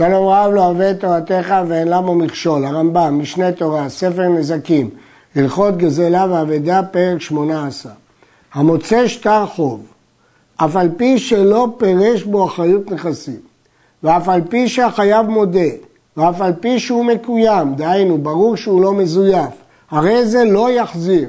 שלום רב לא אוהב תורתך ואין למה מכשול, הרמב"ם, משנה תורה, ספר נזקים, הלכות גזלה ואבדה, פרק 18. המוצא שטר חוב, אף על פי שלא פירש בו אחריות נכסים, ואף על פי שהחייב מודה, ואף על פי שהוא מקוים, דהיינו, ברור שהוא לא מזויף, הרי זה לא יחזיר.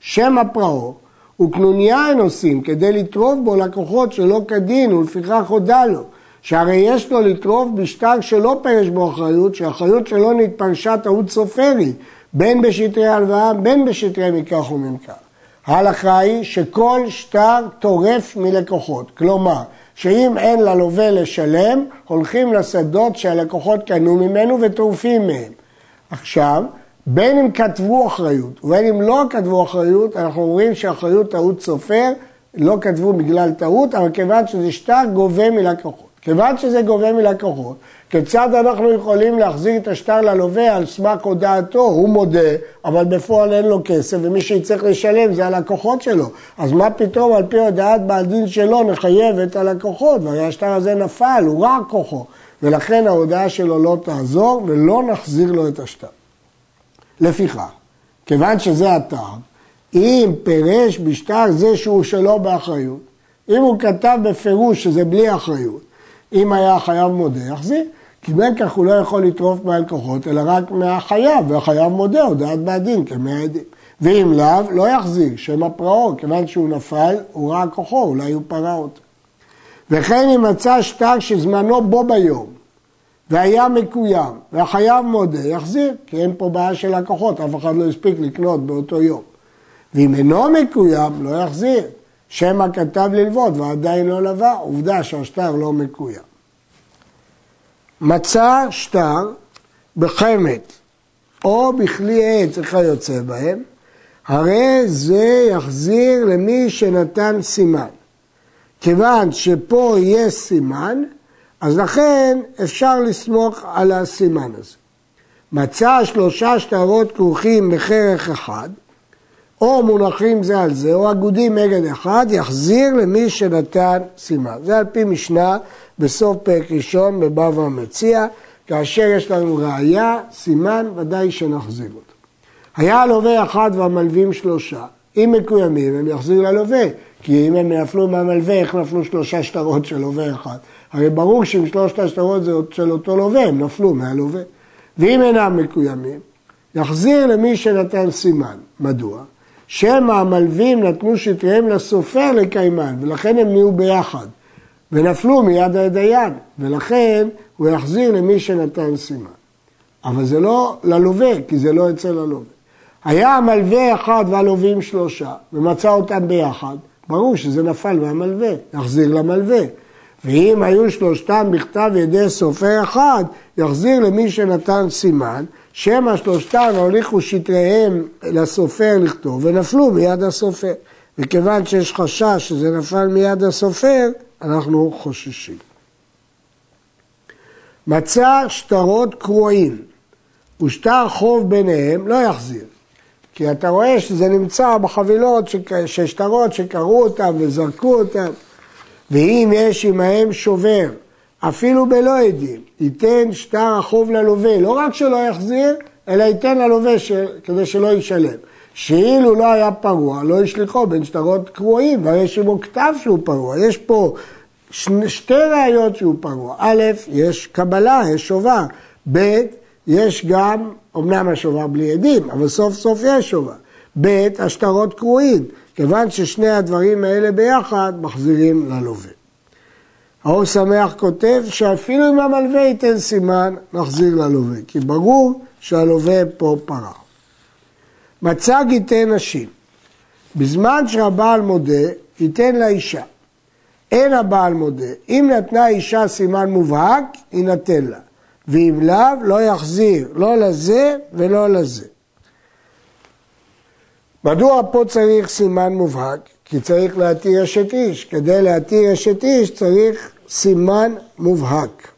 שם הפרעו וקנוניה הם עושים כדי לטרוף בו לקוחות שלא כדין ולפיכך הודה לו. שהרי יש לו לטרוף בשטר שלא פרש בו אחריות, שהאחריות שלו נתפרשה טעות סופרית, בין בשטרי הלוואה, בין בשטרי מכך וממכר. ההלכה היא שכל שטר טורף מלקוחות, כלומר, שאם אין ללווה לשלם, הולכים לשדות שהלקוחות קנו ממנו וטורפים מהם. עכשיו, בין אם כתבו אחריות ובין אם לא כתבו אחריות, אנחנו אומרים שאחריות טעות סופר, לא כתבו בגלל טעות, אבל כיוון שזה שטר גובה מלקוחות. כיוון שזה גובה מלקוחות, כיצד אנחנו יכולים להחזיר את השטר ללווה על סמך הודעתו? הוא מודה, אבל בפועל אין לו כסף, ומי שיצטרך לשלם זה הלקוחות שלו. אז מה פתאום על פי הודעת בעל דין שלו נחייב את הלקוחות? והרי השטר הזה נפל, הוא רק כוחו. ולכן ההודעה שלו לא תעזור, ולא נחזיר לו את השטר. לפיכך, כיוון שזה הטעם, אם פירש בשטר זה שהוא שלו באחריות, אם הוא כתב בפירוש שזה בלי אחריות, אם היה החייב מודה, יחזיר. כי בין כך הוא לא יכול לטרוף מהלקוחות, אלא רק מהחייב, והחייב מודה, הודעת בעדין כמאה עדים. ואם לאו, לא יחזיר, שם הפרעו, כיוון שהוא נפל, הוא ראה כוחו, אולי הוא פרע אותו. וכן אם מצא שטר שזמנו בו ביום, והיה מקוים, והחייב מודה, יחזיר, כי אין פה בעיה של לקוחות, אף אחד לא הספיק לקנות באותו יום. ואם אינו מקוים, לא יחזיר. שמא כתב ללוות ועדיין לא לווה, עובדה שהשטר לא מקוים. מצא שטר בחמת או בכלי עץ וכיוצא בהם, הרי זה יחזיר למי שנתן סימן. כיוון שפה יש סימן, אז לכן אפשר לסמוך על הסימן הזה. מצא שלושה שטרות כרוכים בכרך אחד, או מונחים זה על זה, או אגודים נגד אחד, יחזיר למי שנתן סימן. זה על פי משנה בסוף פרק ראשון בבבא המציע, כאשר יש לנו ראייה, סימן, ודאי שנחזיר אותו. היה הלווה אחד והמלווים שלושה. אם מקוימים, הם יחזיר ללווה, כי אם הם נפלו מהמלווה, איך נפלו שלושה שטרות של לווה אחד? הרי ברור שאם שלושת השטרות זה של אותו לווה, הם נפלו מהלווה. ואם אינם מקוימים, יחזיר למי שנתן סימן. מדוע? שמא המלווים נתנו שטריהם לסופר לקיימן, ולכן הם נהיו ביחד, ונפלו מיד הדיין, ולכן הוא יחזיר למי שנתן סימן. אבל זה לא ללווה, כי זה לא אצל הלווה. היה המלווה אחד והלווים שלושה, ומצא אותם ביחד, ברור שזה נפל מהמלווה, יחזיר למלווה. ואם היו שלושתם בכתב ידי סופר אחד, יחזיר למי שנתן סימן, שמא שלושתם הוליכו שטריהם לסופר לכתוב ונפלו מיד הסופר. וכיוון שיש חשש שזה נפל מיד הסופר, אנחנו חוששים. מצא שטרות קרועים ושטר חוב ביניהם, לא יחזיר. כי אתה רואה שזה נמצא בחבילות של שטרות שקראו אותם וזרקו אותם. ואם יש עמהם שובר אפילו בלא עדים, ייתן שטר החוב ללווה, לא רק שלא יחזיר, אלא ייתן ללווה ש... כדי שלא ישלם. שאילו לא היה פרוע, לא ישליחו בין שטרות קרועים, והרי יש עמו כתב שהוא פרוע. יש פה שני, שתי ראיות שהוא פרוע. א', יש קבלה, יש שובר. ב', יש גם, אמנם השובר בלי עדים, אבל סוף סוף יש שובר. ב', השטרות קרועים, כיוון ששני הדברים האלה ביחד מחזירים ללווה. האור שמח כותב שאפילו אם המלווה ייתן סימן, נחזיר ללווה, כי ברור שהלווה פה פרע. מצא גיטי נשים. בזמן שהבעל מודה, ייתן לאישה. אין הבעל מודה. אם נתנה אישה סימן מובהק, יינתן לה. ואם לאו, לא יחזיר, לא לזה ולא לזה. מדוע פה צריך סימן מובהק? כי צריך להתיר אשת איש. כדי להתיר אשת איש צריך סימן מובהק.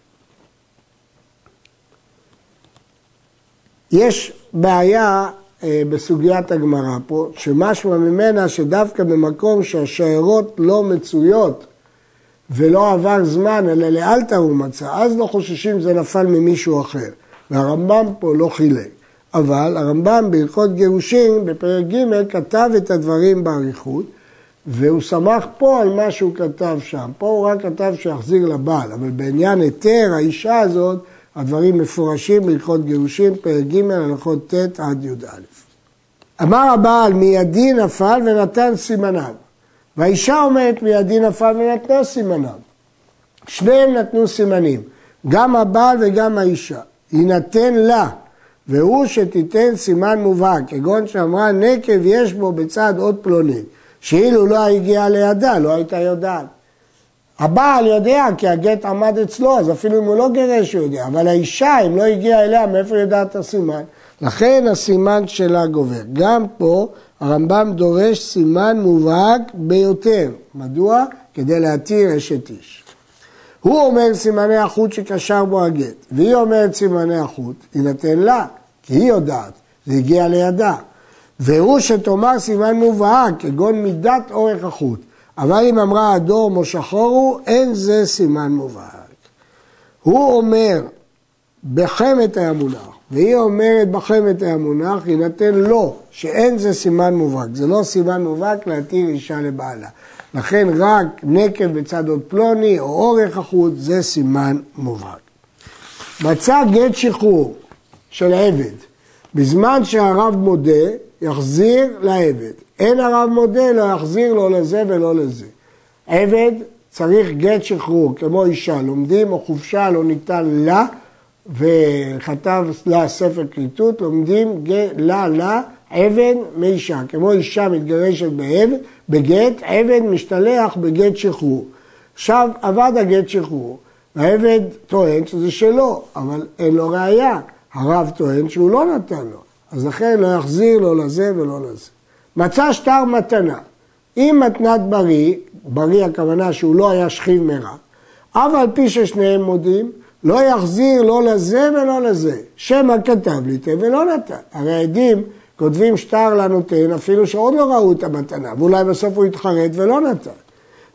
יש בעיה אה, בסוגיית הגמרא פה, שמשמע ממנה שדווקא במקום שהשיירות לא מצויות ולא עבר זמן, אלא לאלתר הוא מצא, אז לא חוששים זה נפל ממישהו אחר. והרמב"ם פה לא חילק. אבל הרמב"ם בהלכות גירושין בפרק ג' כתב את הדברים באריכות והוא שמח פה על מה שהוא כתב שם. פה הוא רק כתב שיחזיר לבעל, אבל בעניין היתר האישה הזאת הדברים מפורשים בהלכות גירושין, פרק ג' הלכות ט' עד י"א. אמר הבעל מידי נפל ונתן סימניו והאישה אומרת מידי נפל ונתנה סימניו. שניהם נתנו סימנים, גם הבעל וגם האישה. יינתן לה והוא שתיתן סימן מובהק, כגון שאמרה נקב יש בו בצד עוד פלונית, שאילו לא הגיעה לידה, לא הייתה יודעת. הבעל יודע כי הגט עמד אצלו, אז אפילו אם הוא לא גירש הוא יודע, אבל האישה, אם לא הגיעה אליה, מאיפה יודעת הסימן? לכן הסימן שלה גובר. גם פה הרמב"ם דורש סימן מובהק ביותר. מדוע? כדי להתיר אשת איש. הוא אומר סימני החוט שקשר בו הגט, והיא אומרת סימני החוט, יינתן לה, כי היא יודעת, זה הגיע לידה. והוא שתאמר סימן מובהק, כגון מידת אורך החוט. אבל אם אמרה אדום או שחור הוא, אין זה סימן מובהק. הוא אומר, בחמת היה מונח, והיא אומרת בחמת היה מונח, יינתן לו, שאין זה סימן מובהק. זה לא סימן מובהק להתיר אישה לבעלה. לכן רק נקב בצד עוד פלוני או אורך החוט זה סימן מובהק. מצא גט שחרור של עבד, בזמן שהרב מודה, יחזיר לעבד. אין הרב מודה, לא יחזיר לא לזה ולא לזה. עבד צריך גט שחרור, כמו אישה, לומדים או חופשה לא ניתן לה, וכתב לה ספר כריתות, לומדים לה לה עבד מאישה. כמו אישה מתגרשת בעבד, בגט, עבד משתלח בגט שחרור. עכשיו עבד הגט שחרור, והעבד טוען שזה שלו, אבל אין לו ראייה. הרב טוען שהוא לא נתן לו, אז לכן לא יחזיר לו לזה ולא לזה. מצא שטר מתנה. אם מתנת בריא, בריא הכוונה שהוא לא היה שכיב מרע, אף על פי ששניהם מודים, לא יחזיר לא לזה ולא לזה. שמא כתב לי תן ולא נתן. הרי העדים כותבים שטר לנותן אפילו שעוד לא ראו את המתנה, ואולי בסוף הוא התחרט ולא נתן.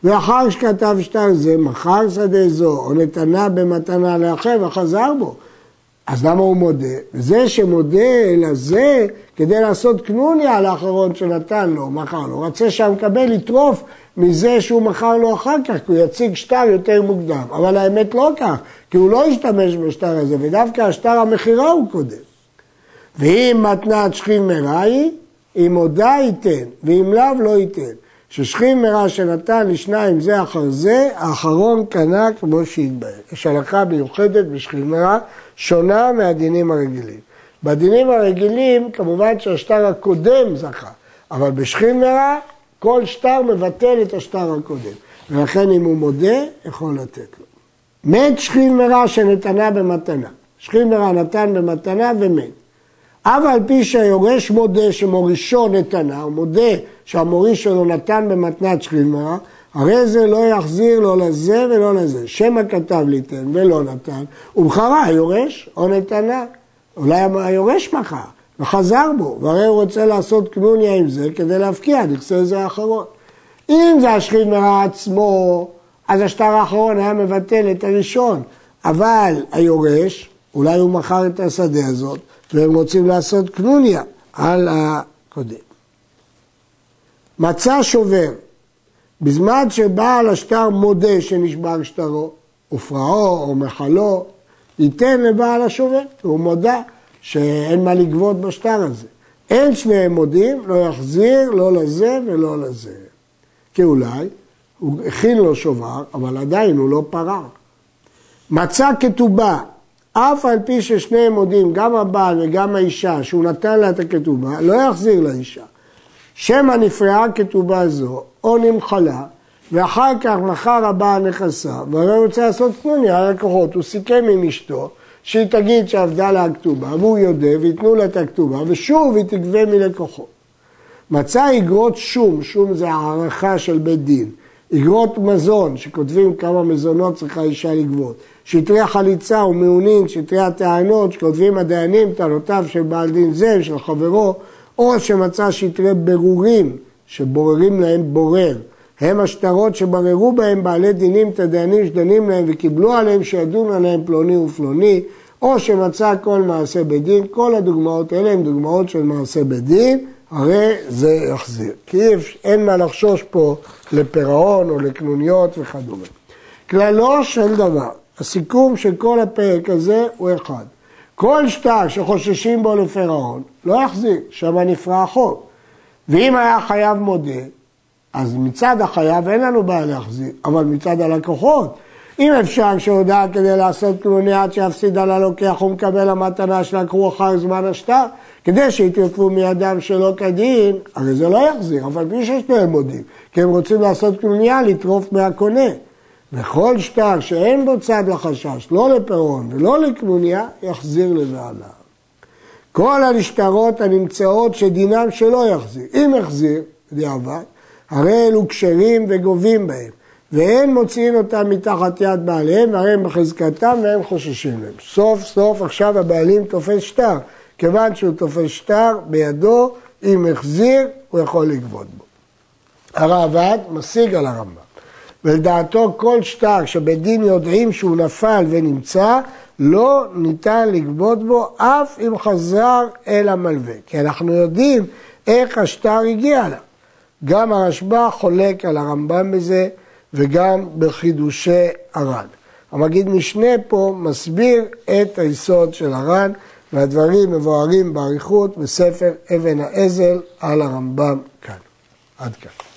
ואחר שכתב שטר זה, מכר שדה זו, או נתנה במתנה לאחר וחזר בו. אז למה הוא מודה? זה שמודה לזה כדי לעשות קנוניה על האחרון שנתן לו, מכר לו. הוא רצה שהמקבל יטרוף מזה שהוא מכר לו אחר כך, כי הוא יציג שטר יותר מוקדם. אבל האמת לא כך, כי הוא לא השתמש בשטר הזה, ודווקא השטר המכירה הוא קודם. ואם מתנת שכיב מרע היא, אם הודה ייתן, ואם לאו לא ייתן. ששכיב מרע שנתן לשניים זה אחר זה, האחרון קנה כמו שהתבהר. יש הלכה מיוחדת בשכיב מרע, שונה מהדינים הרגילים. בדינים הרגילים, כמובן שהשטר הקודם זכה, אבל בשכיב מרע, כל שטר מבטל את השטר הקודם. ולכן אם הוא מודה, יכול לתת לו. מת שכיב מרע שנתנה במתנה. שכיב מרע נתן במתנה ומת. אף על פי שהיורש מודה שמורישו נתנה, הוא מודה שהמוריש שלו נתן במתנת שכיב הרי זה לא יחזיר לא לזה ולא לזה. שמא כתב ליתן ולא נתן, ומכרה היורש או נתנה. אולי היורש מכר וחזר בו, והרי הוא רוצה לעשות קנוניה עם זה כדי להפקיע נכסי זה האחרון. אם זה השכיב מרע עצמו, אז השטר האחרון היה מבטל את הראשון, אבל היורש, אולי הוא מכר את השדה הזאת, והם רוצים לעשות קנוניה על הקודם. מצא שובר, בזמן שבעל השטר מודה שנשבר שטרו, ופרעו או מחלו, ייתן לבעל השובר, הוא מודה שאין מה לגבות בשטר הזה. אין שניהם מודים, לא יחזיר לא לזה ולא לזה. כי אולי הוא הכין לו שובר, אבל עדיין הוא לא פרע. מצא כתובה אף על פי ששניהם מודים, גם הבעל וגם האישה, שהוא נתן לה את הכתובה, לא יחזיר לאישה. שמא נפרעה כתובה זו, או נמחלה, ואחר כך מכר הבעל נכסיו, והוא רוצה לעשות קנוניה על לקוחות, הוא סיכם עם אשתו, שהיא תגיד שעבדה לה הכתובה, והוא יודע, וייתנו לה את הכתובה, ושוב היא תגבה מלקוחות. מצא אגרות שום, שום זה הערכה של בית דין, אגרות מזון, שכותבים כמה מזונות צריכה אישה לגבות, שטרי החליצה ומעונין, שטרי הטענות, שכותבים הדיינים טענותיו של בעל דין זה ושל חברו, או שמצא שטרי ברורים, שבוררים להם בורר, הם השטרות שבררו בהם בעלי דינים את הדיינים שדנים להם וקיבלו עליהם שידון עליהם פלוני ופלוני, או שמצא כל מעשה בדין, כל הדוגמאות האלה הן דוגמאות של מעשה בדין, הרי זה יחזיר. כי אין מה לחשוש פה לפירעון או לקנוניות וכדומה. כללו של דבר, הסיכום של כל הפרק הזה הוא אחד. כל שטר שחוששים בו לפירעון, לא יחזיר, שם נפרע החוב. ואם היה חייב מודה, אז מצד החייב אין לנו בעיה להחזיר, אבל מצד הלקוחות, אם אפשר שהודעה כדי לעשות קלוני עד שיפסיד על הלוקח ומקבל המתנה שלקחו אחר זמן השטר, כדי שיתייצבו מידם שלא כדין, הרי זה לא יחזיר, אבל בלי ששניהם מודים, כי הם רוצים לעשות קלוניה לטרוף מהקונה. וכל שטר שאין בו צד לחשש, לא לפירעון ולא לקנוניה, יחזיר לבעליו. כל המשטרות הנמצאות שדינם שלא יחזיר. אם יחזיר, דיעבד, הרי אלו כשרים וגובים בהם, ואין מוציאים אותם מתחת יד בעליהם, והרי הם בחזקתם והם חוששים להם. סוף סוף עכשיו הבעלים תופס שטר, כיוון שהוא תופס שטר בידו, אם החזיר, הוא יכול לגבות בו. הרעב"ד משיג על הרמב"ם. ולדעתו כל שטר שבדין יודעים שהוא נפל ונמצא, לא ניתן לגבות בו אף אם חזר אל המלווה. כי אנחנו יודעים איך השטר הגיע לה. גם הרשב"א חולק על הרמב"ם בזה וגם בחידושי הר"ן. המגיד משנה פה מסביר את היסוד של הר"ן והדברים מבוארים באריכות בספר אבן האזל על הרמב"ם כאן. עד כאן.